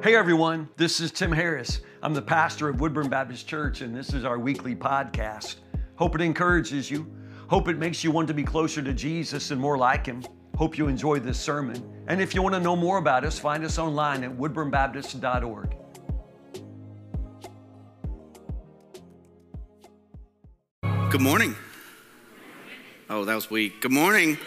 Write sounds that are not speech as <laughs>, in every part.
Hey everyone, this is Tim Harris. I'm the pastor of Woodburn Baptist Church, and this is our weekly podcast. Hope it encourages you. Hope it makes you want to be closer to Jesus and more like Him. Hope you enjoy this sermon. And if you want to know more about us, find us online at woodburnbaptist.org. Good morning. Oh, that was weak. Good morning.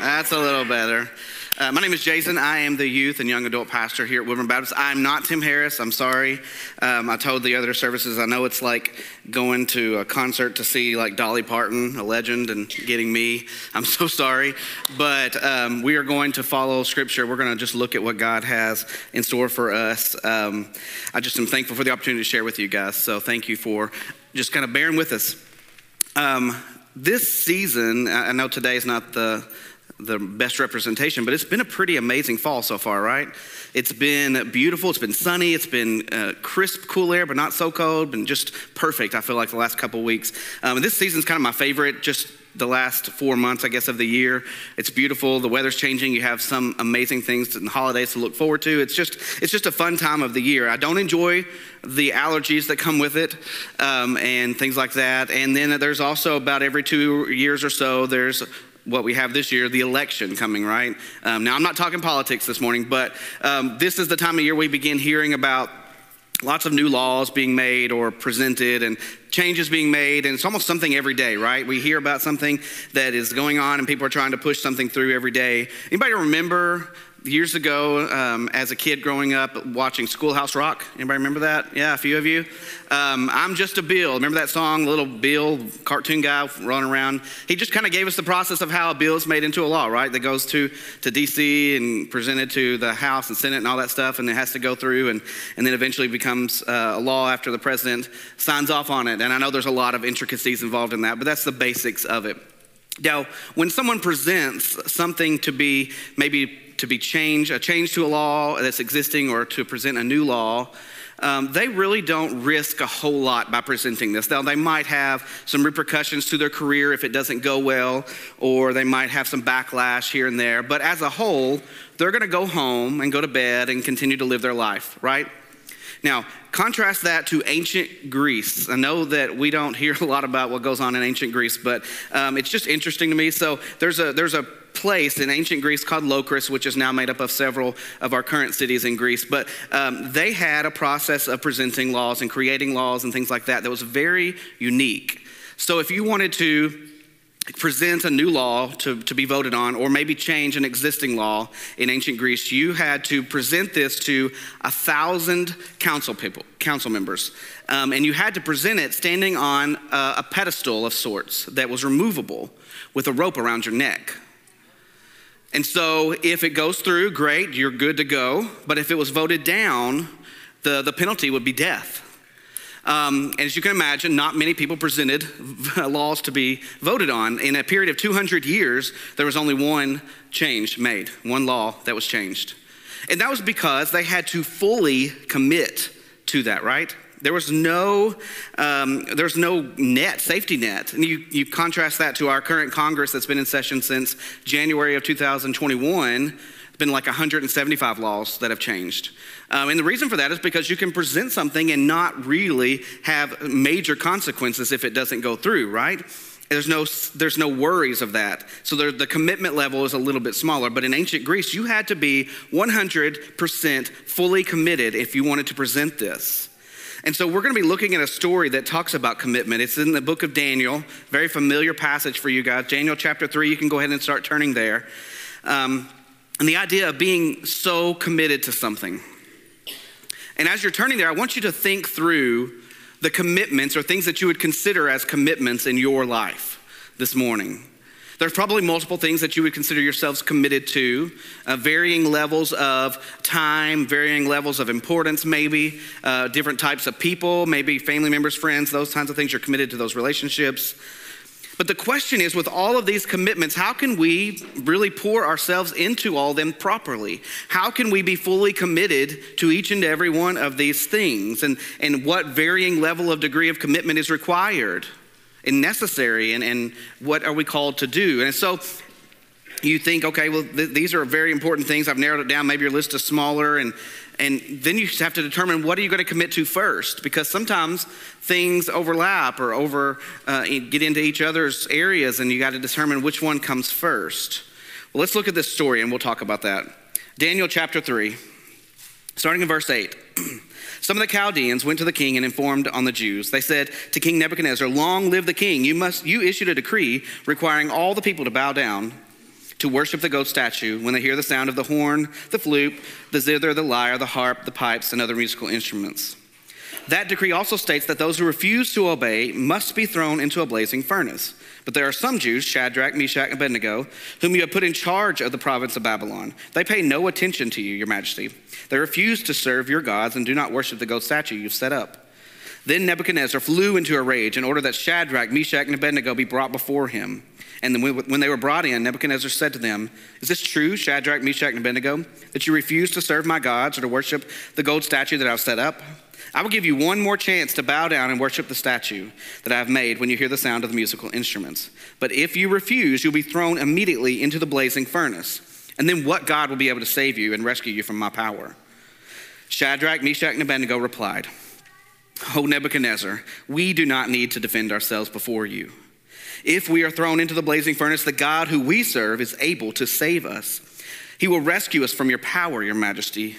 That's a little better. Uh, my name is Jason. I am the youth and young adult pastor here at Woodburn Baptist. I'm not Tim Harris. I'm sorry. Um, I told the other services, I know it's like going to a concert to see like Dolly Parton, a legend, and getting me. I'm so sorry. But um, we are going to follow scripture. We're going to just look at what God has in store for us. Um, I just am thankful for the opportunity to share with you guys. So thank you for just kind of bearing with us. Um, this season, I know today is not the the best representation, but it's been a pretty amazing fall so far, right? It's been beautiful, it's been sunny, it's been uh, crisp, cool air, but not so cold, been just perfect, I feel like, the last couple weeks. Um, and this season's kind of my favorite, just the last four months, I guess, of the year. It's beautiful. The weather's changing. You have some amazing things and holidays to look forward to. It's just, it's just a fun time of the year. I don't enjoy the allergies that come with it um, and things like that. And then there's also about every two years or so, there's what we have this year, the election coming, right? Um, now, I'm not talking politics this morning, but um, this is the time of year we begin hearing about lots of new laws being made or presented and changes being made and it's almost something every day right we hear about something that is going on and people are trying to push something through every day anybody remember years ago um, as a kid growing up watching Schoolhouse Rock. Anybody remember that? Yeah, a few of you. Um, I'm just a Bill. Remember that song, little Bill, cartoon guy running around? He just kind of gave us the process of how a bill is made into a law, right? That goes to, to D.C. and presented to the House and Senate and all that stuff, and it has to go through and, and then eventually becomes uh, a law after the president signs off on it. And I know there's a lot of intricacies involved in that, but that's the basics of it. Now, when someone presents something to be maybe to be changed, a change to a law that's existing or to present a new law, um, they really don't risk a whole lot by presenting this. Now, they might have some repercussions to their career if it doesn't go well, or they might have some backlash here and there. But as a whole, they're going to go home and go to bed and continue to live their life, right? Now, contrast that to ancient Greece. I know that we don't <laughs> hear a lot about what goes on in ancient Greece, but um, it's just interesting to me. So there's a there's a place in ancient Greece called Locris, which is now made up of several of our current cities in Greece. But um, they had a process of presenting laws and creating laws and things like that that was very unique. So if you wanted to present a new law to, to be voted on, or maybe change an existing law in ancient Greece, you had to present this to a thousand council people, council members, um, and you had to present it standing on a, a pedestal of sorts that was removable with a rope around your neck. And so, if it goes through, great, you're good to go. But if it was voted down, the, the penalty would be death. Um, and as you can imagine, not many people presented <laughs> laws to be voted on. In a period of 200 years, there was only one change made, one law that was changed. And that was because they had to fully commit to that, right? There was no, um, there's no net, safety net. And you, you contrast that to our current Congress that's been in session since January of 2021 been like 175 laws that have changed. Um, and the reason for that is because you can present something and not really have major consequences if it doesn't go through, right? There's no, there's no worries of that. So there, the commitment level is a little bit smaller. But in ancient Greece, you had to be 100% fully committed if you wanted to present this. And so we're going to be looking at a story that talks about commitment. It's in the book of Daniel, very familiar passage for you guys. Daniel chapter 3, you can go ahead and start turning there. Um, and the idea of being so committed to something. And as you're turning there, I want you to think through the commitments or things that you would consider as commitments in your life this morning. There's probably multiple things that you would consider yourselves committed to, uh, varying levels of time, varying levels of importance, maybe, uh, different types of people, maybe family members, friends, those kinds of things. You're committed to those relationships. But the question is with all of these commitments, how can we really pour ourselves into all them properly? How can we be fully committed to each and every one of these things? And, and what varying level of degree of commitment is required and necessary? And, and what are we called to do? And so you think, okay, well, th- these are very important things. I've narrowed it down. Maybe your list is smaller. And, and then you have to determine what are you going to commit to first? Because sometimes things overlap or over uh, get into each other's areas, and you got to determine which one comes first. Well, let's look at this story, and we'll talk about that. Daniel chapter 3, starting in verse 8. <clears throat> Some of the Chaldeans went to the king and informed on the Jews. They said to King Nebuchadnezzar, Long live the king. You, must, you issued a decree requiring all the people to bow down to worship the goat statue when they hear the sound of the horn, the flute, the zither, the lyre, the harp, the pipes, and other musical instruments. That decree also states that those who refuse to obey must be thrown into a blazing furnace. But there are some Jews, Shadrach, Meshach, and Abednego, whom you have put in charge of the province of Babylon. They pay no attention to you, your majesty. They refuse to serve your gods and do not worship the gold statue you've set up. Then Nebuchadnezzar flew into a rage and ordered that Shadrach, Meshach, and Abednego be brought before him. And when they were brought in, Nebuchadnezzar said to them, Is this true, Shadrach, Meshach, and Abednego, that you refuse to serve my gods or to worship the gold statue that I've set up? I will give you one more chance to bow down and worship the statue that I have made when you hear the sound of the musical instruments. But if you refuse, you'll be thrown immediately into the blazing furnace. And then what God will be able to save you and rescue you from my power? Shadrach, Meshach, and Abednego replied, O Nebuchadnezzar, we do not need to defend ourselves before you. If we are thrown into the blazing furnace, the God who we serve is able to save us. He will rescue us from your power, your majesty.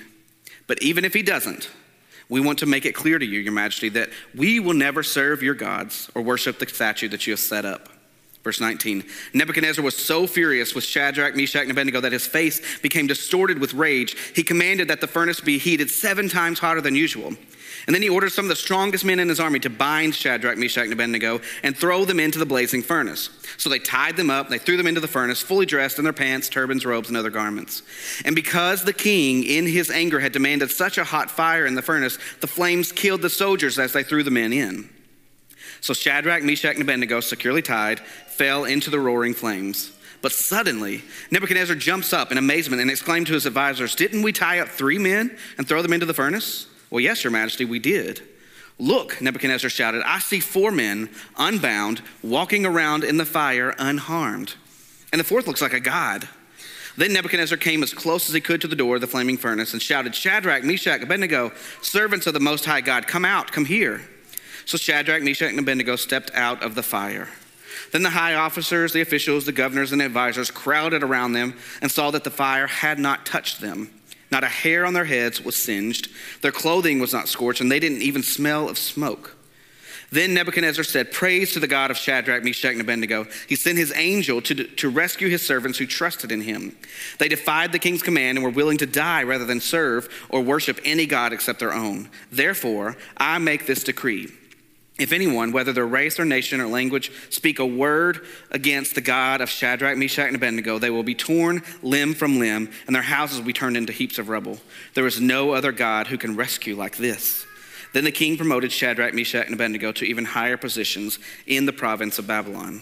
But even if he doesn't, we want to make it clear to you, your majesty, that we will never serve your gods or worship the statue that you have set up. Verse 19 Nebuchadnezzar was so furious with Shadrach, Meshach, and Abednego that his face became distorted with rage. He commanded that the furnace be heated seven times hotter than usual. And then he ordered some of the strongest men in his army to bind Shadrach, Meshach, and Abednego and throw them into the blazing furnace. So they tied them up, they threw them into the furnace, fully dressed in their pants, turbans, robes, and other garments. And because the king, in his anger, had demanded such a hot fire in the furnace, the flames killed the soldiers as they threw the men in. So Shadrach, Meshach, and Abednego, securely tied, fell into the roaring flames. But suddenly, Nebuchadnezzar jumps up in amazement and exclaimed to his advisors, Didn't we tie up three men and throw them into the furnace? Well, yes, Your Majesty, we did. Look, Nebuchadnezzar shouted, I see four men unbound, walking around in the fire unharmed. And the fourth looks like a god. Then Nebuchadnezzar came as close as he could to the door of the flaming furnace and shouted, Shadrach, Meshach, Abednego, servants of the Most High God, come out, come here. So Shadrach, Meshach, and Abednego stepped out of the fire. Then the high officers, the officials, the governors, and the advisors crowded around them and saw that the fire had not touched them. Not a hair on their heads was singed, their clothing was not scorched, and they didn't even smell of smoke. Then Nebuchadnezzar said, Praise to the God of Shadrach, Meshach, and Abednego. He sent his angel to, to rescue his servants who trusted in him. They defied the king's command and were willing to die rather than serve or worship any God except their own. Therefore, I make this decree if anyone, whether their race or nation or language, speak a word against the God of Shadrach, Meshach, and Abednego, they will be torn limb from limb, and their houses will be turned into heaps of rubble. There is no other God who can rescue like this. Then the king promoted Shadrach, Meshach, and Abednego to even higher positions in the province of Babylon.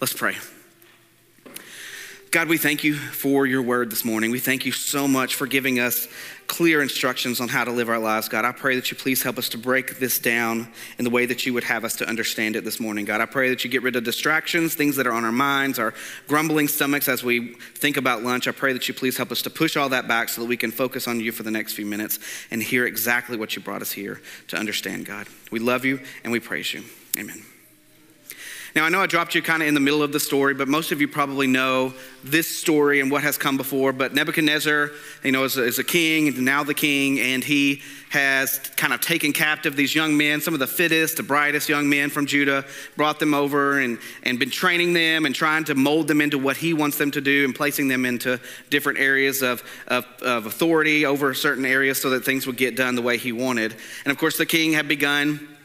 Let's pray. God, we thank you for your word this morning. We thank you so much for giving us clear instructions on how to live our lives, God. I pray that you please help us to break this down in the way that you would have us to understand it this morning, God. I pray that you get rid of distractions, things that are on our minds, our grumbling stomachs as we think about lunch. I pray that you please help us to push all that back so that we can focus on you for the next few minutes and hear exactly what you brought us here to understand, God. We love you and we praise you. Amen. Now, I know I dropped you kind of in the middle of the story, but most of you probably know this story and what has come before. But Nebuchadnezzar, you know, is a, is a king, and now the king, and he has kind of taken captive these young men, some of the fittest, the brightest young men from Judah, brought them over and, and been training them and trying to mold them into what he wants them to do and placing them into different areas of, of, of authority over certain areas so that things would get done the way he wanted. And of course, the king had begun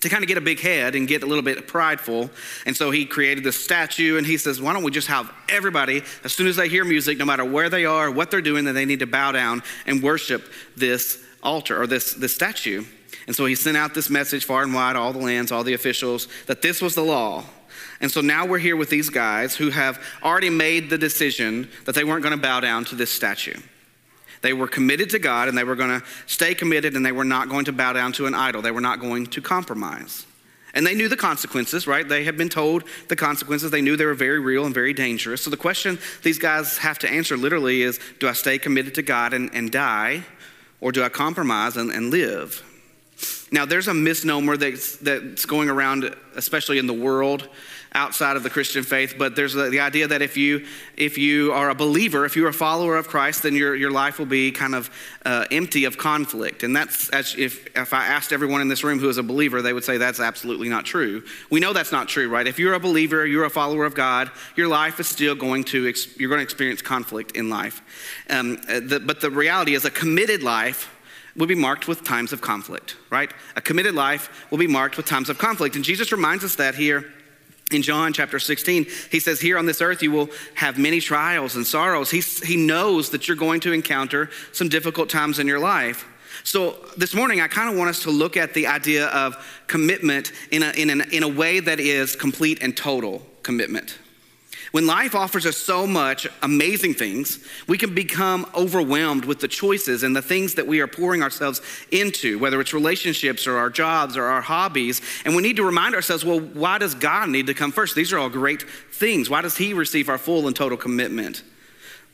to kind of get a big head and get a little bit prideful. And so he created this statue and he says, Why don't we just have everybody, as soon as they hear music, no matter where they are, what they're doing, that they need to bow down and worship this altar or this, this statue. And so he sent out this message far and wide, all the lands, all the officials, that this was the law. And so now we're here with these guys who have already made the decision that they weren't going to bow down to this statue. They were committed to God and they were going to stay committed and they were not going to bow down to an idol. They were not going to compromise. And they knew the consequences, right? They had been told the consequences. They knew they were very real and very dangerous. So the question these guys have to answer literally is do I stay committed to God and, and die, or do I compromise and, and live? Now, there's a misnomer that's, that's going around, especially in the world, outside of the Christian faith, but there's the, the, idea that if you if you are a believer, if you're a follower of Christ, then your, your life will be kind of uh, empty of conflict. And that's if if I asked everyone in this room who is a believer, they would say that's absolutely not true. We know that's not true, right? If you're a believer, you're a follower of God, your life is still going to you're going to experience conflict in life. Um, uh, the, but the reality is, a committed life will be marked with times of conflict, right? A committed life will be marked with times of conflict. And Jesus reminds us that here in John chapter 16, he says, Here on this earth you will have many trials and sorrows. He, he knows that you're going to encounter some difficult times in your life. So this morning, I kind of want us to look at the idea of commitment in a, in, an, in a way that is complete and total commitment. When life offers us so much amazing things, we can become overwhelmed with the choices and the things that we are pouring ourselves into, whether it's relationships or our jobs or our hobbies. And we need to remind ourselves well, why does God need to come first? These are all great things. Why does He receive our full and total commitment?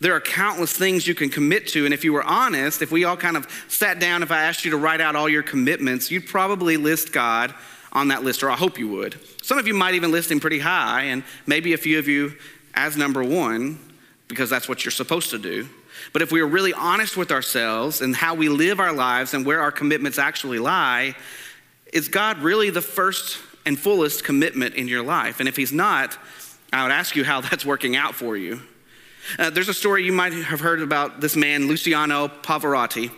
There are countless things you can commit to. And if you were honest, if we all kind of sat down, if I asked you to write out all your commitments, you'd probably list God on that list, or I hope you would. Some of you might even list him pretty high, and maybe a few of you as number one, because that's what you're supposed to do. But if we are really honest with ourselves and how we live our lives and where our commitments actually lie, is God really the first and fullest commitment in your life? And if He's not, I would ask you how <laughs> that's working out for you. Uh, there's a story you might have heard about this man, Luciano Pavarotti.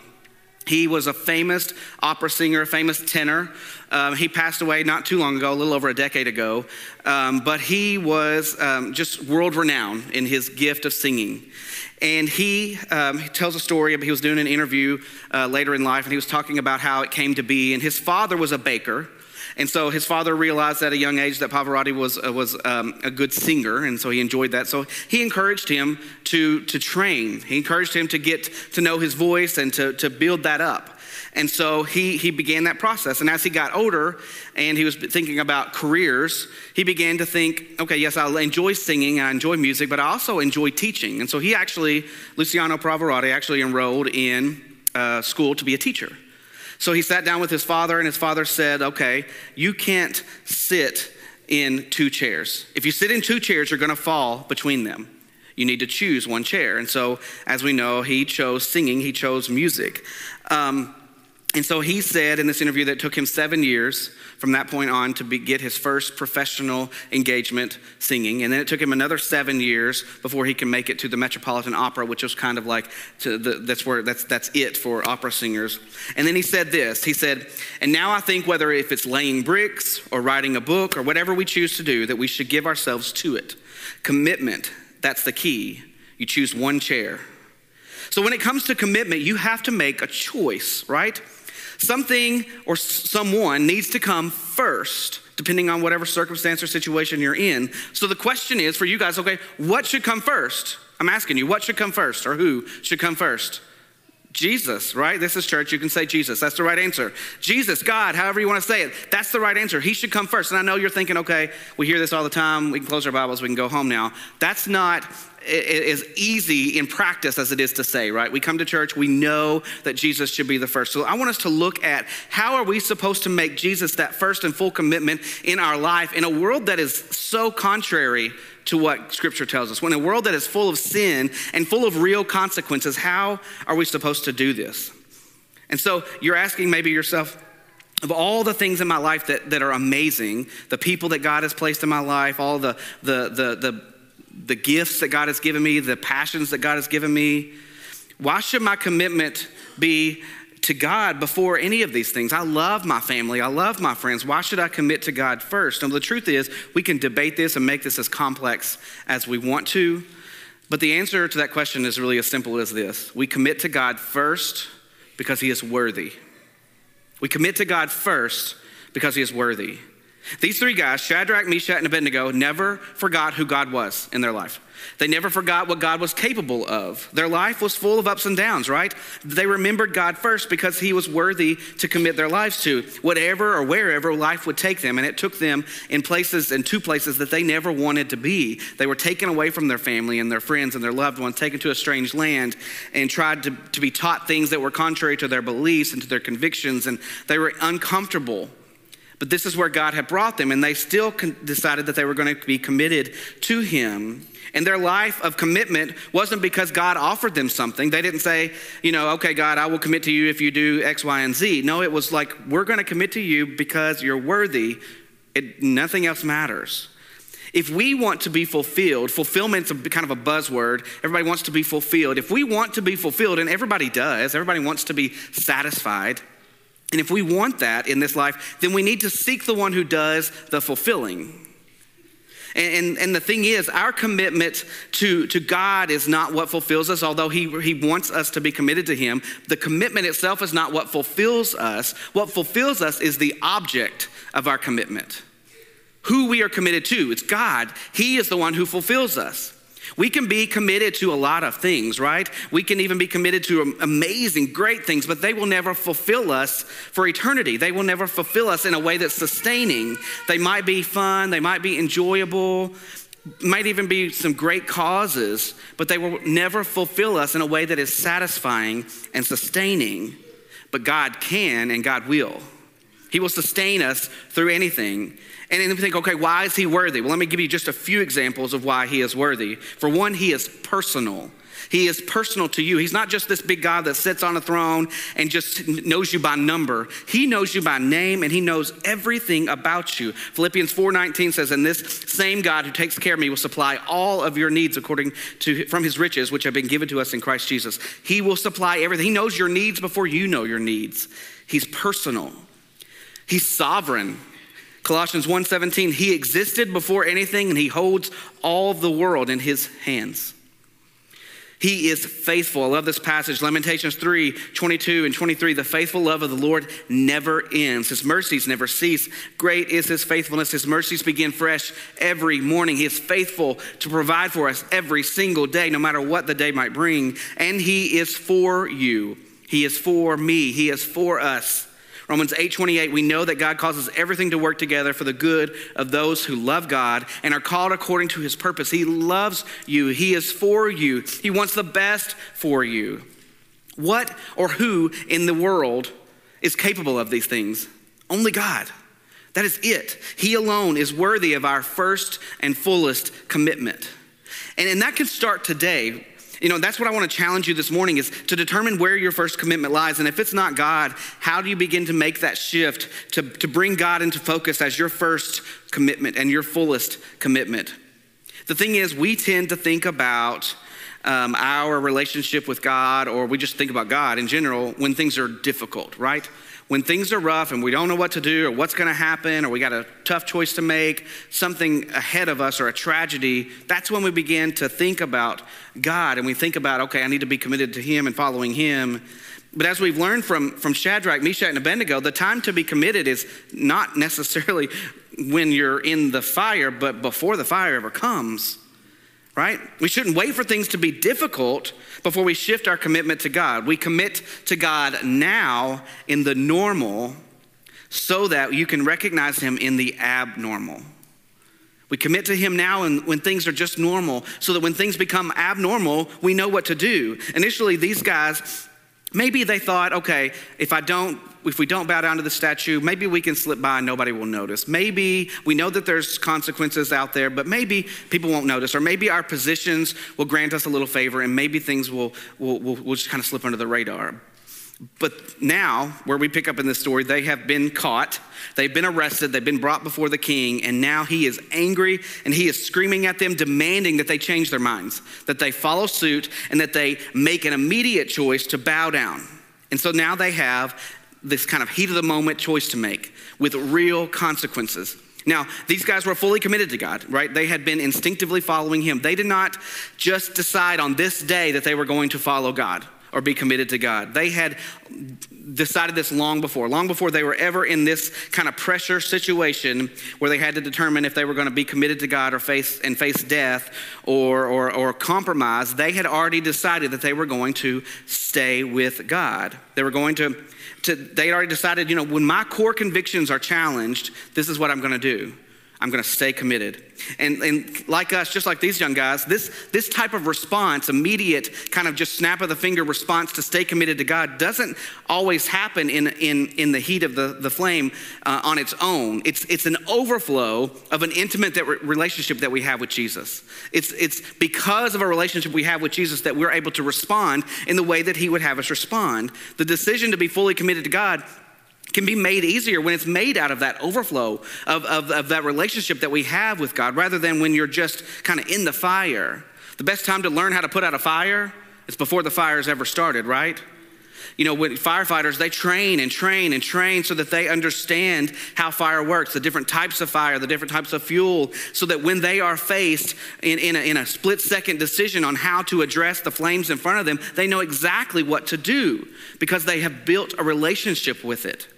He was a famous opera singer, a famous tenor. Um, he passed away not too long ago, a little over a decade ago. Um, but he was um, just world renowned in his gift of singing. And he, um, he tells a story. He was doing an interview uh, later in life, and he was talking about how it came to be. And his father was a baker. And so his father realized at a young age that Pavarotti was, uh, was um, a good singer, and so he enjoyed that. So he encouraged him to, to train. He encouraged him to get to know his voice and to, to build that up. And so he, he began that process. And as he got older and he was thinking about careers, he began to think, okay, yes, I enjoy singing, I enjoy music, but I also enjoy teaching. And so he actually, Luciano Pavarotti, actually enrolled in uh, school to be a teacher. So he sat down with his father, and his father said, Okay, you can't sit in two chairs. If you sit in two chairs, you're going to fall between them. You need to choose one chair. And so, as we know, he chose singing, he chose music. Um, and so he said in this interview that it took him seven years from that point on to be, get his first professional engagement singing. And then it took him another seven years before he can make it to the Metropolitan Opera, which was kind of like the, that's where that's, that's it for opera singers. And then he said this he said, And now I think whether if it's laying bricks or writing a book or whatever we choose to do, that we should give ourselves to it. Commitment, that's the key. You choose one chair. So when it comes to commitment, you have to make a choice, right? Something or someone needs to come first, depending on whatever circumstance or situation you're in. So the question is for you guys, okay, what should come first? I'm asking you, what should come first or who should come first? Jesus, right? This is church. You can say Jesus. That's the right answer. Jesus, God, however you want to say it. That's the right answer. He should come first. And I know you're thinking, okay, we hear this all the time. We can close our Bibles. We can go home now. That's not as easy in practice as it is to say, right? We come to church, we know that Jesus should be the first. So I want us to look at how are we supposed to make Jesus that first and full commitment in our life in a world that is so contrary to what scripture tells us. When a world that is full of sin and full of real consequences, how are we supposed to do this? And so you're asking maybe yourself, of all the things in my life that, that are amazing, the people that God has placed in my life, all the, the, the, the the gifts that God has given me, the passions that God has given me. Why should my commitment be to God before any of these things? I love my family, I love my friends. Why should I commit to God first? And the truth is, we can debate this and make this as complex as we want to. But the answer to that question is really as simple as this we commit to God first because He is worthy. We commit to God first because He is worthy. These three guys, Shadrach, Meshach, and Abednego, never forgot who God was in their life. They never forgot what God was capable of. Their life was full of ups and downs, right? They remembered God first because He was worthy to commit their lives to, whatever or wherever life would take them. And it took them in places and two places that they never wanted to be. They were taken away from their family and their friends and their loved ones, taken to a strange land, and tried to, to be taught things that were contrary to their beliefs and to their convictions. And they were uncomfortable. But this is where God had brought them, and they still decided that they were going to be committed to Him. And their life of commitment wasn't because God offered them something. They didn't say, you know, okay, God, I will commit to you if you do X, Y, and Z. No, it was like, we're going to commit to you because you're worthy. It, nothing else matters. If we want to be fulfilled, fulfillment's a, kind of a buzzword. Everybody wants to be fulfilled. If we want to be fulfilled, and everybody does, everybody wants to be satisfied. And if we want that in this life, then we need to seek the one who does the fulfilling. And, and, and, the thing is, our commitment to, to God is not what fulfills us, although he, he wants us to be committed to Him. The commitment itself is not what fulfills us. What fulfills us is the object of our commitment. Who we are committed to, it's God. He is the one who fulfills us. We can be committed to a lot of things, right? We can even be committed to amazing, great things, but they will never fulfill us for eternity. They will never fulfill us in a way that's sustaining. They might be fun, they might be enjoyable, might even be some great causes, but they will never fulfill us in a way that is satisfying and sustaining. But God can and God will. He will sustain us through anything. And then we think, okay, why is he worthy? Well, let me give you just a few examples of why he is worthy. For one, he is personal. He is personal to you. He's not just this big God that sits on a throne and just knows you by number. He knows you by name and he knows everything about you. Philippians 4:19 says, "And this same God who takes care of me will supply all of your needs according to from his riches which have been given to us in Christ Jesus." He will supply everything. He knows your needs before you know your needs. He's personal. He's sovereign. Colossians 1:17, he existed before anything and he holds all the world in his hands. He is faithful. I love this passage. Lamentations 3 22 and 23. The faithful love of the Lord never ends. His mercies never cease. Great is his faithfulness. His mercies begin fresh every morning. He is faithful to provide for us every single day, no matter what the day might bring. And he is for you. He is for me. He is for us. Romans 8:28 we know that God causes everything to work together for the good of those who love God and are called according to his purpose. He loves you. He is for you. He wants the best for you. What or who in the world is capable of these things? Only God. That is it. He alone is worthy of our first and fullest commitment. And, and that can start today you know, that's what I want to challenge you this morning is to determine where your first commitment lies. And if it's not God, how do you begin to make that shift to, to bring God into focus as your first commitment and your fullest commitment? The thing is, we tend to think about um, our relationship with God, or we just think about God in general when things are difficult, right? when things are rough and we don't know what to do or what's going to happen or we got a tough choice to make, something ahead of us or a tragedy, that's when we begin to think about God and we think about, okay, I need to be committed to Him and following Him. But as we've learned from, from Shadrach, Meshach, and Abednego, the time to be committed is not necessarily <laughs> when you're in the fire, but before the fire ever comes right? We shouldn't wait for things to be difficult before we shift our commitment to God. We commit to God now in the normal so that you can recognize Him in the abnormal. We commit to Him now and when things are just normal, so that when things become abnormal, we know what to do. Initially, these guys, maybe they thought, okay, if I don't if we don't bow down to the statue, maybe we can slip by and nobody will notice. Maybe we know that there's consequences out there, but maybe people won't notice. Or maybe our positions will grant us a little favor and maybe things will, will, will, will just kind of slip under the radar. But now, where we pick up in this story, they have been caught, they've been arrested, they've been brought before the king, and now he is angry and he is screaming at them, demanding that they change their minds, that they follow suit, and that they make an immediate choice to bow down. And so now they have this kind of heat of the moment choice to make with real consequences. Now, these guys were fully committed to God, right? They had been instinctively following Him. They did not just decide on this day that they were going to follow God. Or be committed to God. They had decided this long before, long before they were ever in this kind of pressure situation where they had to determine if they were going to be committed to God or face and face death or, or, or compromise. They had already decided that they were going to stay with God. They were going to, to they had already decided, you know, when my core convictions are challenged, this is what I'm going to do. I'm going to stay committed. And, and like us, just like these young guys, this, this type of response, immediate kind of just snap of the finger response to stay committed to God, doesn't always happen in, in, in the heat of the, the flame uh, on its own. It's, it's an overflow of an intimate that re- relationship that we have with Jesus. It's, it's because of a relationship we have with Jesus that we're able to respond in the way that He would have us respond. The decision to be fully committed to God can be made easier when it's made out of that overflow of, of, of that relationship that we have with God rather than when you're just kind of in the fire. The best time to learn how to put out a fire is before the fire's ever started, right? You know, when firefighters, they train and train and train so that they understand how fire works, the different types of fire, the different types of fuel, so that when they are faced in, in, a, in a split second decision on how to address the flames in front of them, they know exactly what to do because they have built a relationship with it.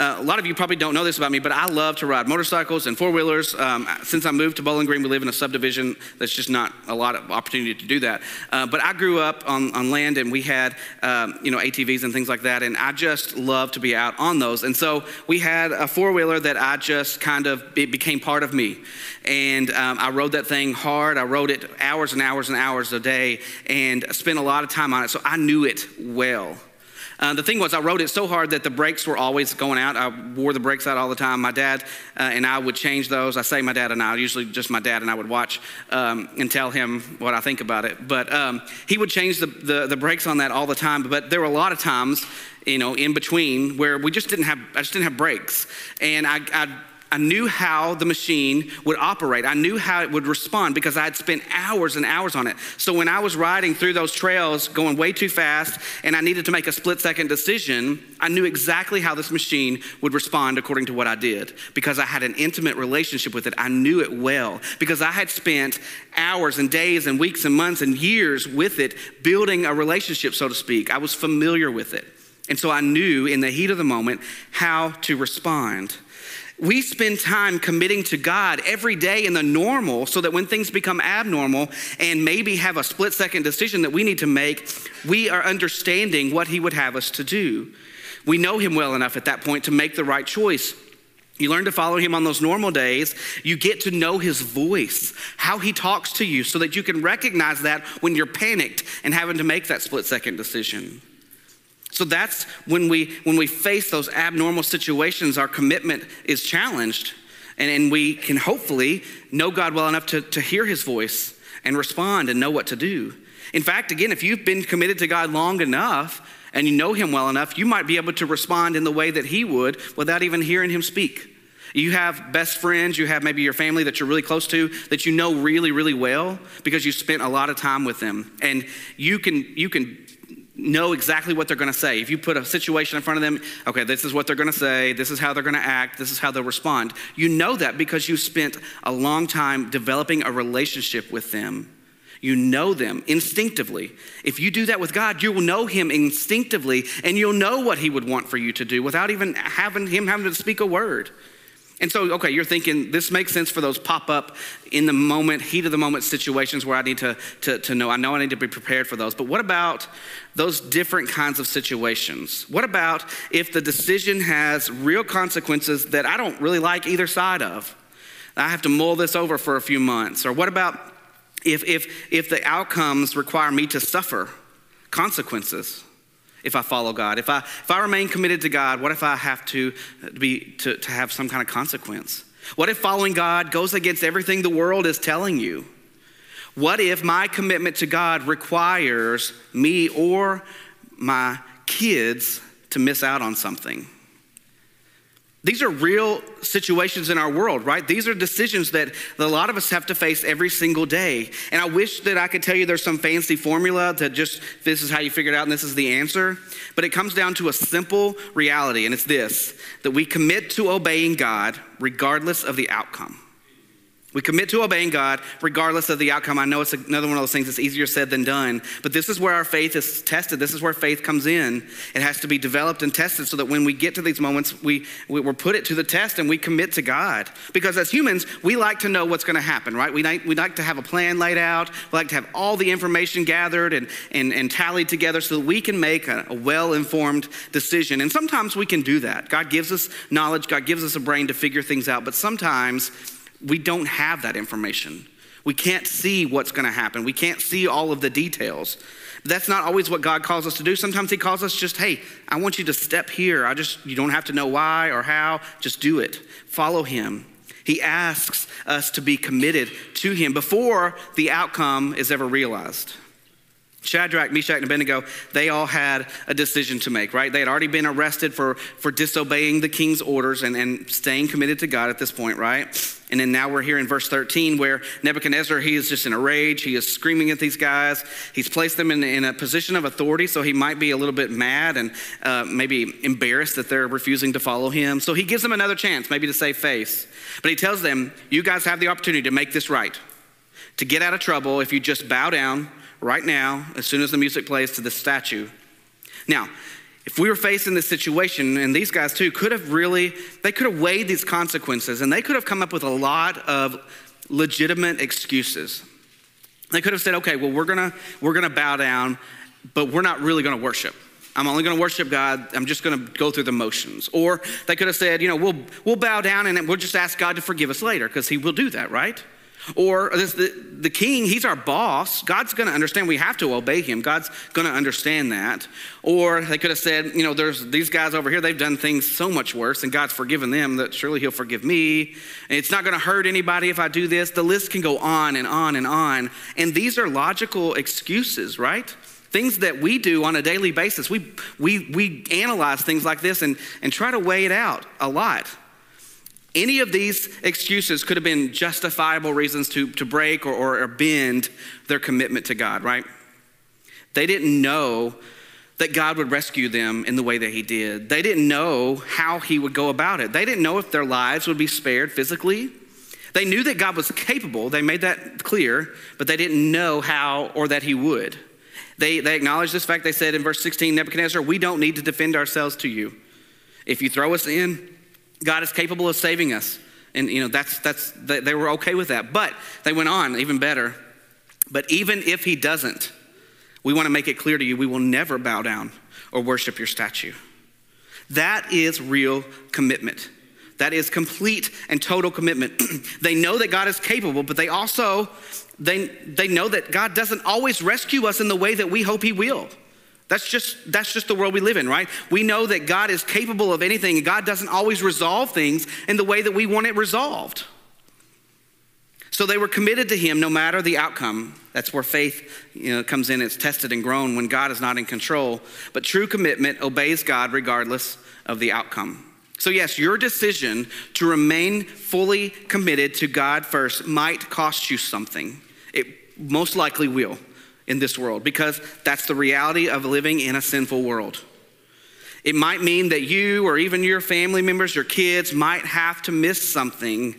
Uh, a lot of you probably don't know this about me, but I love to ride motorcycles and four wheelers. Um, since I moved to Bowling Green, we live in a subdivision that's just not a lot of opportunity to do that. Uh, but I grew up on, on land and we had, um, you know, ATVs and things like that, and I just love to be out on those. And so we had a four wheeler that I just kind of, it became part of me. And um, I rode that thing hard. I rode it hours and hours and hours a day and spent a lot of time on it. So I knew it well. Uh, the thing was, I rode it so hard that the brakes were always going out. I wore the brakes out all the time. My dad uh, and I would change those. I say my dad and I, usually just my dad and I would watch um, and tell him what I think about it. But um, he would change the, the, the brakes on that all the time. But there were a lot of times you know, in between where we just didn't have, I just didn't have brakes. And I, I I knew how the machine would operate. I knew how it would respond because I had spent hours and hours on it. So when I was riding through those trails going way too fast and I needed to make a split second decision, I knew exactly how this machine would respond according to what I did because I had an intimate relationship with it. I knew it well because I had spent hours and days and weeks and months and years with it building a relationship, so to speak. I was familiar with it. And so I knew in the heat of the moment how to respond. We spend time committing to God every day in the normal so that when things become abnormal and maybe have a split second decision that we need to make, we are understanding what He would have us to do. We know Him well enough at that point to make the right choice. You learn to follow him on those normal days. You get to know his voice, how he talks to you, so that you can recognize that when you're panicked and having to make that split second decision. So that's when we when we face those abnormal situations, our commitment is challenged. And, and we can hopefully know God well enough to, to hear his voice and respond and know what to do. In fact, again, if you've been committed to God long enough and you know him well enough, you might be able to respond in the way that he would without even hearing him speak. You have best friends, you have maybe your family that you're really close to that you know really, really well because you spent a lot of time with them. And you can you can know exactly what they're going to say. If you put a situation in front of them, okay, this is what they're going to say, this is how they're going to act, this is how they'll respond. You know that because you spent a long time developing a relationship with them. You know them instinctively. If you do that with God, you will know Him instinctively and you'll know what He would want for you to do without even having Him having to speak a word. And so, okay, you're thinking this makes sense for those pop up in the moment, heat of the moment situations where I need to, to, to know. I know I need to be prepared for those. But what about those different kinds of situations? What about if the decision has real consequences that I don't really like either side of? I have to mull this over for a few months. Or what about if, if, if the outcomes require me to suffer consequences? If I follow God? If I, if I remain committed to God, what if I have to, uh, be, to, to have some kind of consequence? What if following God goes against everything the world is telling you? What if my commitment to God requires me or my kids to miss out on something? These are real situations in our world, right? These are decisions that a lot of us have to face every single day. And I wish that I could tell you there's some fancy formula that just this is how you figure it out and this is the answer. But it comes down to a simple reality, and it's this that we commit to obeying God regardless of the outcome. We commit to obeying God regardless of the outcome. I know it's another one of those things that's easier said than done, but this is where our faith is tested. This is where faith comes in. It has to be developed and tested so that when we get to these moments, we, we, are put it to the test and we commit to God. Because as humans, we like to know what's going to happen, right? We like, we like to have a plan laid out, we like to have all the information gathered and, and, and tallied together so that we can make a, a well informed decision. And sometimes we can do that. God gives us knowledge, God gives us a brain to figure things out, but sometimes we don't have that information. We can't see what's going to happen. We can't see all of the details. That's not always what God calls us to do. Sometimes He calls us just, hey, I want you to step here. I just, you don't have to know why or how, just do it. Follow Him. He asks us to be committed to Him before the outcome is ever realized. Shadrach, Meshach, and Abednego, they all had a decision to make, right? They had already been arrested for, for disobeying the king's orders and, and staying committed to God at this point, right? And then now we're here in verse 13 where Nebuchadnezzar, he is just in a rage. He is screaming at these guys. He's placed them in, in a position of authority, so he might be a little bit mad and uh, maybe embarrassed that they're refusing to follow him. So he gives them another chance, maybe to save face. But he tells them, You guys have the opportunity to make this right, to get out of trouble if you just bow down right now, as soon as the music plays, to the statue. Now, if we were facing this situation, and these guys too could have really, they could have weighed these consequences and they could have come up with a lot of legitimate excuses. They could have said, okay, well, we're gonna, we're gonna bow down, but we're not really gonna worship. I'm only going to worship God. I'm just going to go through the motions. Or they could have said, you know, we'll, we'll bow down and we'll just ask God to forgive us later because He will do that, right? Or the, the king, he's our boss. God's going to understand we have to obey him. God's going to understand that. Or they could have said, you know, there's these guys over here, they've done things so much worse, and God's forgiven them that surely he'll forgive me. And it's not going to hurt anybody if I do this. The list can go on and on and on. And these are logical excuses, right? Things that we do on a daily basis. We, we, we analyze things like this and, and try to weigh it out a lot. Any of these excuses could have been justifiable reasons to, to break or, or, bend their commitment to God, right? They didn't know that God would rescue them in the way that He did. They didn't know how He would go about it. They didn't know if their lives would be spared physically. They knew that God was capable, they made that clear, but they didn't know how or that He would. They, they acknowledged this fact. They said in verse 16, Nebuchadnezzar, we don't need to defend ourselves to you. If you throw us in, God is capable of saving us. And, you know, that's, that's, they were okay with that. But they went on, even better. But even if he doesn't, we want to make it clear to you we will never bow down or worship your statue. That is real commitment. That is complete and total commitment. <clears throat> they know that God is capable, but they also they, they know that God doesn't always rescue us in the way that we hope he will. That's just, that's just the world we live in, right? We know that God is capable of anything, and God doesn't always resolve things in the way that we want it resolved. So they were committed to Him no matter the outcome. That's where faith you know, comes in. It's tested and grown when God is not in control. But true commitment obeys God regardless of the outcome. So, yes, your decision to remain fully committed to God first might cost you something. It most likely will in this world because that's the reality of living in a sinful world. It might mean that you or even your family members, your kids, might have to miss something.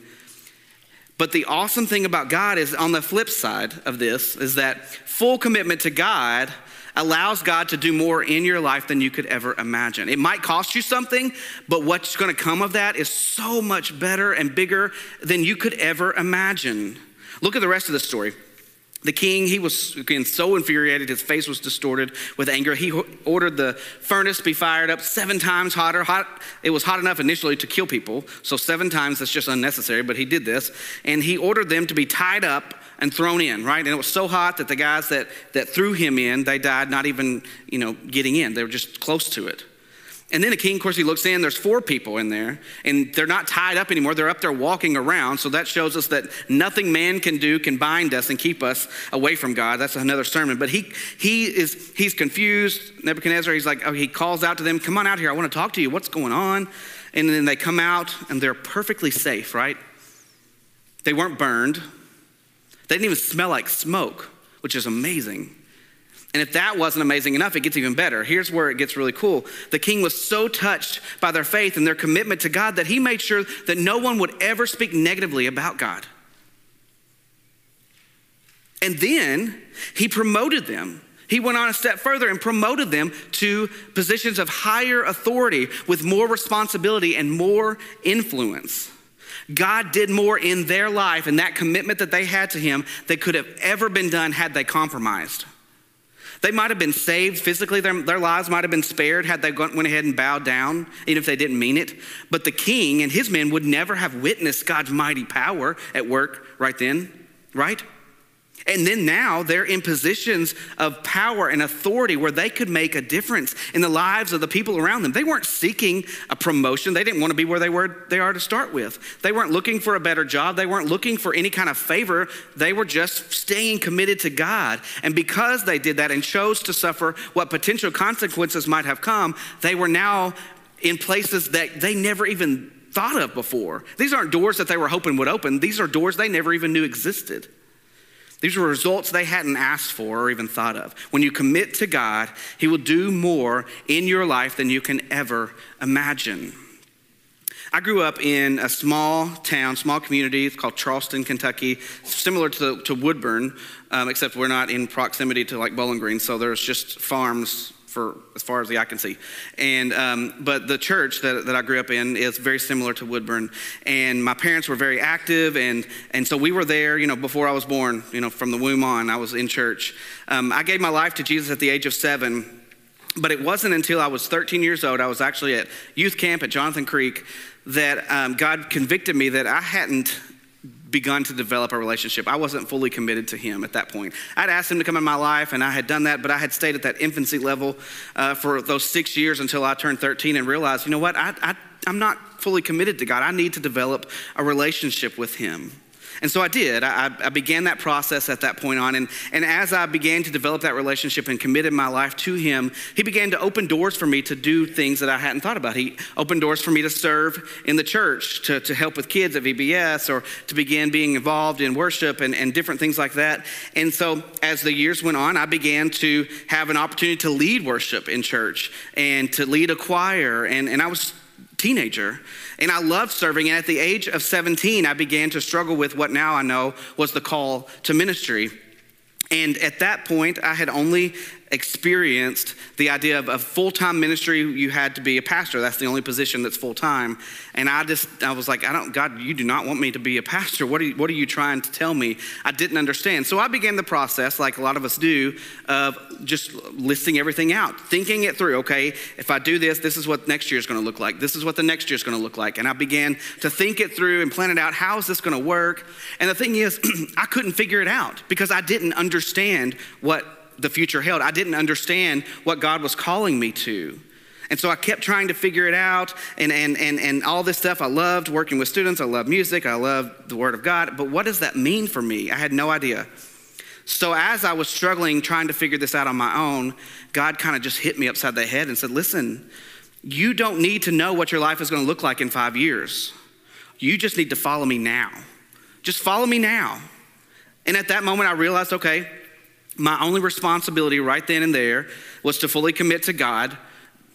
But the awesome thing about God is on the flip side of this is that full commitment to God allows God to do more in your life than you could ever imagine. It might cost you something, but what's going to come of that is so much better and bigger than you could ever imagine. Look at the rest of the story. The king, he was again so infuriated, his face was distorted with anger. He ordered the furnace be fired up seven times hotter. Hot, it was hot enough initially to kill people, so seven times that's just unnecessary, but he did this. And he ordered them to be tied up and thrown in, right? And it was so hot that the guys that, that threw him in, they died not even, you know, getting in. They were just close to it. And then the king, of course, he looks in, there's four people in there, and they're not tied up anymore. They're up there walking around. So that shows us that nothing man can do can bind us and keep us away from God. That's another sermon. But he he is he's confused. Nebuchadnezzar, he's like, oh, he calls out to them, come on out here. I want to talk to you. What's going on? And then they come out and they're perfectly safe, right? They weren't burned. They didn't even smell like smoke, which is amazing. And if that wasn't amazing enough, it gets even better. Here's where it gets really cool. The king was so touched by their faith and their commitment to God that he made sure that no one would ever speak negatively about God. And then he promoted them. He went on a step further and promoted them to positions of higher authority with more responsibility and more influence. God did more in their life and that commitment that they had to Him that could have ever been done had they compromised. They might have been saved physically, their, their lives might have been spared had they went ahead and bowed down, even if they didn't mean it. But the king and his men would never have witnessed God's mighty power at work right then, right? And then now they're in positions of power and authority where they could make a difference in the lives of the people around them. They weren't seeking a promotion. They didn't want to be where they were they are to start with. They weren't looking for a better job. They weren't looking for any kind of favor. They were just staying committed to God. And because they did that and chose to suffer what potential consequences might have come, they were now in places that they never even thought of before. These aren't doors that they were hoping would open. These are doors they never even knew existed. These were results they hadn't asked for or even thought of. When you commit to God, He will do more in your life than you can ever imagine. I grew up in a small town, small community. It's called Charleston, Kentucky, similar to, to Woodburn, um, except we're not in proximity to like Bowling Green, so there's just farms for as far as the eye can see. And um, but the church that, that I grew up in is very similar to Woodburn. And my parents were very active, and and so we were there. You know, before I was born. You know, from the womb on, I was in church. Um, I gave my life to Jesus at the age of seven. But it wasn't until I was 13 years old, I was actually at youth camp at Jonathan Creek, that um, God convicted me that I hadn't begun to develop a relationship. I wasn't fully committed to him at that point. I'd asked him to come in my life, and I had done that, but I had stayed at that infancy level uh, for those six years until I turned 13 and realized, you know what, I, I, I'm not fully committed to God. I need to develop a relationship with him. And so I did. I, I, began that process at that point on. And, and as I began to develop that relationship and committed my life to Him, He began to open doors for me to do things that I hadn't thought about. He opened doors for me to serve in the church, to, to help with kids at VBS, or to begin being involved in worship and, and different things like that. And so as the years went on, I began to have an opportunity to lead worship in church and to lead a choir. And, and I was teenager. And I loved serving. And at the age of 17, I began to struggle with what now I know was the call to ministry. And at that point, I had only experienced the idea of a full-time ministry you had to be a pastor. That's the only position that's full-time. And i just i was like i don't god you do not want me to be a pastor. What are you, what are you trying to tell me? I didn't understand. So i began the process like a lot of us do of just listing everything out thinking it through. Okay if i do this this is what next year is going to look like. This is what the next year is going to look like. And i began to think it through and plan it out. How is this going to work? And the thing is <clears throat> i couldn't figure it out because i didn't understand what the future held. I didn't understand what God was calling me to. And so I kept trying to figure it out and, and, and, and all this stuff. I loved working with students. I love music. I love the Word of God. But what does that mean for me? I had no idea. So as I was struggling trying to figure this out on my own, God kind of just hit me upside the head and said, Listen, you don't need to know what your life is going to look like in five years. You just need to follow me now. Just follow me now. And at that moment, I realized, okay, my only responsibility right then and there was to fully commit to God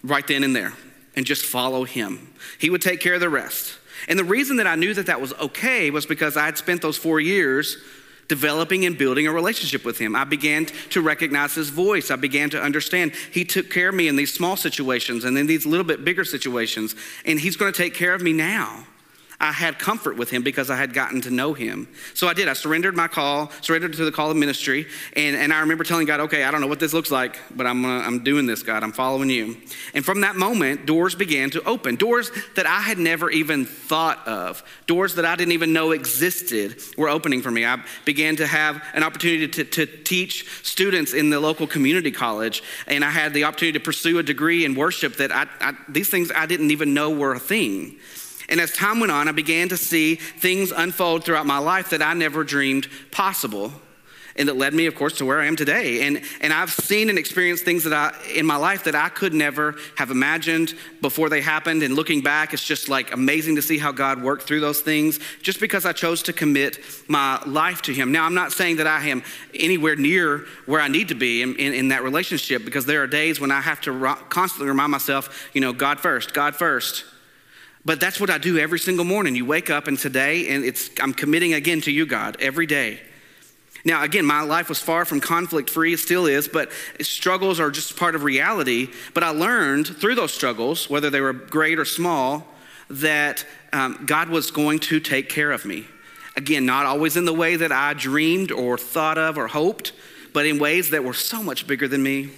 right then and there and just follow Him. He would take care of the rest. And the reason that I knew that that was okay was because I had spent those four years developing and building a relationship with him. I began to recognize his voice. I began to understand he took care of me in these small situations and in these little bit bigger situations, and he's going to take care of me now. I had comfort with him because I had gotten to know him. So I did. I surrendered my call, surrendered to the call of ministry. And, and I remember telling God, okay, I don't know what this looks like, but I'm, I'm doing this, God. I'm following you. And from that moment, doors began to open. Doors that I had never even thought of, doors that I didn't even know existed were opening for me. I began to have an opportunity to, to teach students in the local community college. And I had the opportunity to pursue a degree in worship that I, I these things I didn't even know were a thing. And as time went on, I began to see things unfold throughout my life that I never dreamed possible. And that led me, of course, to where I am today. And, and I've seen and experienced things that I, in my life that I could never have imagined before they happened. And looking back, it's just like amazing to see how God worked through those things just because I chose to commit my life to Him. Now, I'm not saying that I am anywhere near where I need to be in, in, in that relationship because there are days when I have to ro- constantly remind myself, you know, God first, God first. But that's what I do every single morning. You wake up and today, and it's I'm committing again to you, God, every day. Now, again, my life was far from conflict free. It still is, but struggles are just part of reality. But I learned through those struggles, whether they were great or small, that um, God was going to take care of me. Again, not always in the way that I dreamed or thought of or hoped, but in ways that were so much bigger than me.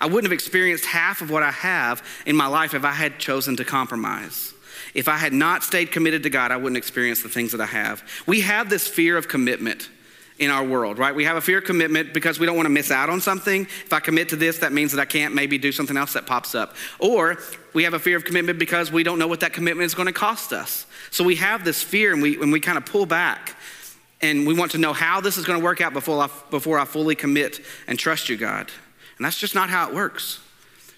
I wouldn't have experienced half of what I have in my life if I had chosen to compromise. If I had not stayed committed to God, I wouldn't experience the things that I have. We have this fear of commitment in our world, right? We have a fear of commitment because we don't want to miss out on something. If I commit to this, that means that I can't maybe do something else that pops up. Or we have a fear of commitment because we don't know what that commitment is going to cost us. So we have this fear and we, and we kind of pull back and we want to know how this is going to work out before I, before I fully commit and trust you, God. And that's just not how it works.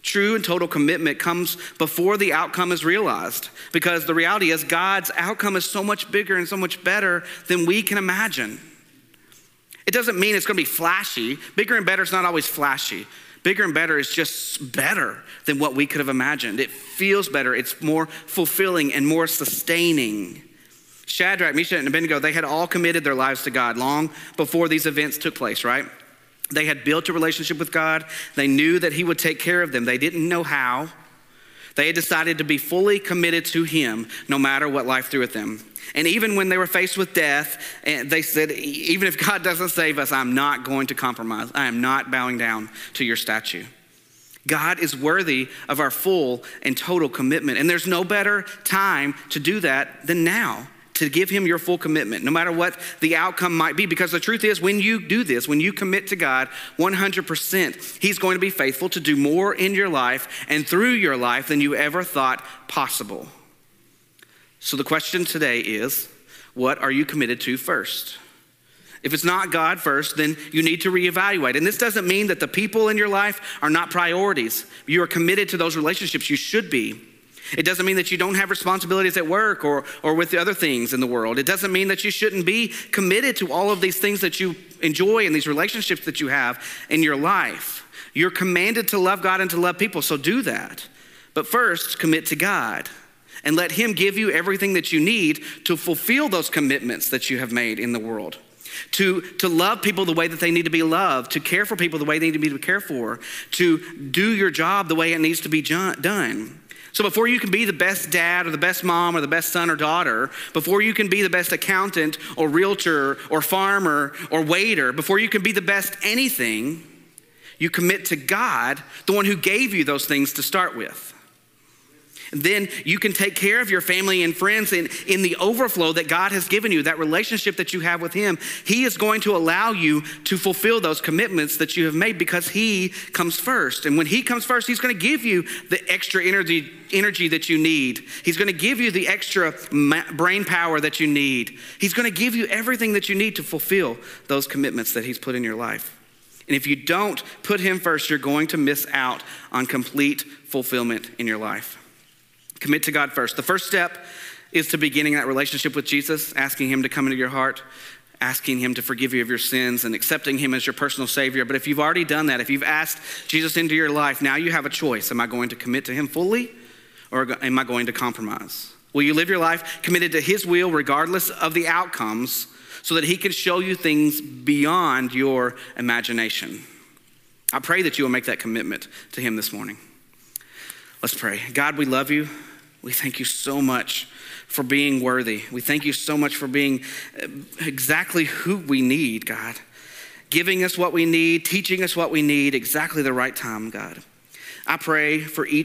True and total commitment comes before the outcome is realized because the reality is God's outcome is so much bigger and so much better than we can imagine. It doesn't mean it's going to be flashy. Bigger and better is not always flashy. Bigger and better is just better than what we could have imagined. It feels better, it's more fulfilling and more sustaining. Shadrach, Meshach, and Abednego, they had all committed their lives to God long before these events took place, right? They had built a relationship with God. They knew that He would take care of them. They didn't know how. They had decided to be fully committed to Him no matter what life threw at them. And even when they were faced with death, eh, they said, Even if <laughs> God doesn't save us, I'm not going to compromise. I am not bowing down to your statue. God is worthy of our full and total commitment. And there's no better time to do that than now to give him your full commitment, no matter what the outcome might be. Because the truth is, when you do this, when you commit to God 100%, he's going to be faithful to do more in your life and through your life than you ever thought possible. So the question today is what are you committed to first? If it's not God first, then you need to reevaluate. And this doesn't mean that the people in your life are not priorities. You are committed to those relationships. You should be. It doesn't mean that you don't have responsibilities at work or, or with the other things in the world. It doesn't mean that you shouldn't be committed to all of these things that you enjoy and these relationships that you have in your life. You're commanded to love God and to love people, so do that. But first, commit to God and let Him give you everything that you need to fulfill those commitments that you have made in the world. To, to love people the way that they need to be loved, to care for people the way they need to be cared for, to do your job the way it needs to be done. So, before you can be the best dad or the best mom or the best son or daughter, before you can be the best accountant or realtor or farmer or waiter, before you can be the best anything, you commit to God, the one who gave you those things to start with. Then you can take care of your family and friends in, in the overflow that God has given you, that relationship that you have with Him. He is going to allow you to fulfill those commitments that you have made because He comes first. And when He comes first, He's going to give you the extra energy, energy that you need. He's going to give you the extra brain power that you need. He's going to give you everything that you need to fulfill those commitments that He's put in your life. And if you don't put Him first, you're going to miss out on complete fulfillment in your life. Commit to God first. The first step is to beginning that relationship with Jesus, asking Him to come into your heart, asking Him to forgive you of your sins, and accepting Him as your personal Savior. But if you've already done that, if you've asked Jesus into your life, now you have a choice. Am I going to commit to Him fully, or am I going to compromise? Will you live your life committed to His will, regardless of the outcomes, so that He can show you things beyond your imagination? I pray that you will make that commitment to Him this morning. Let's pray. God, we love you. We thank you so much for being worthy. We thank you so much for being exactly who we need, God. Giving us what we need, teaching us what we need, exactly the right time, God. I pray for each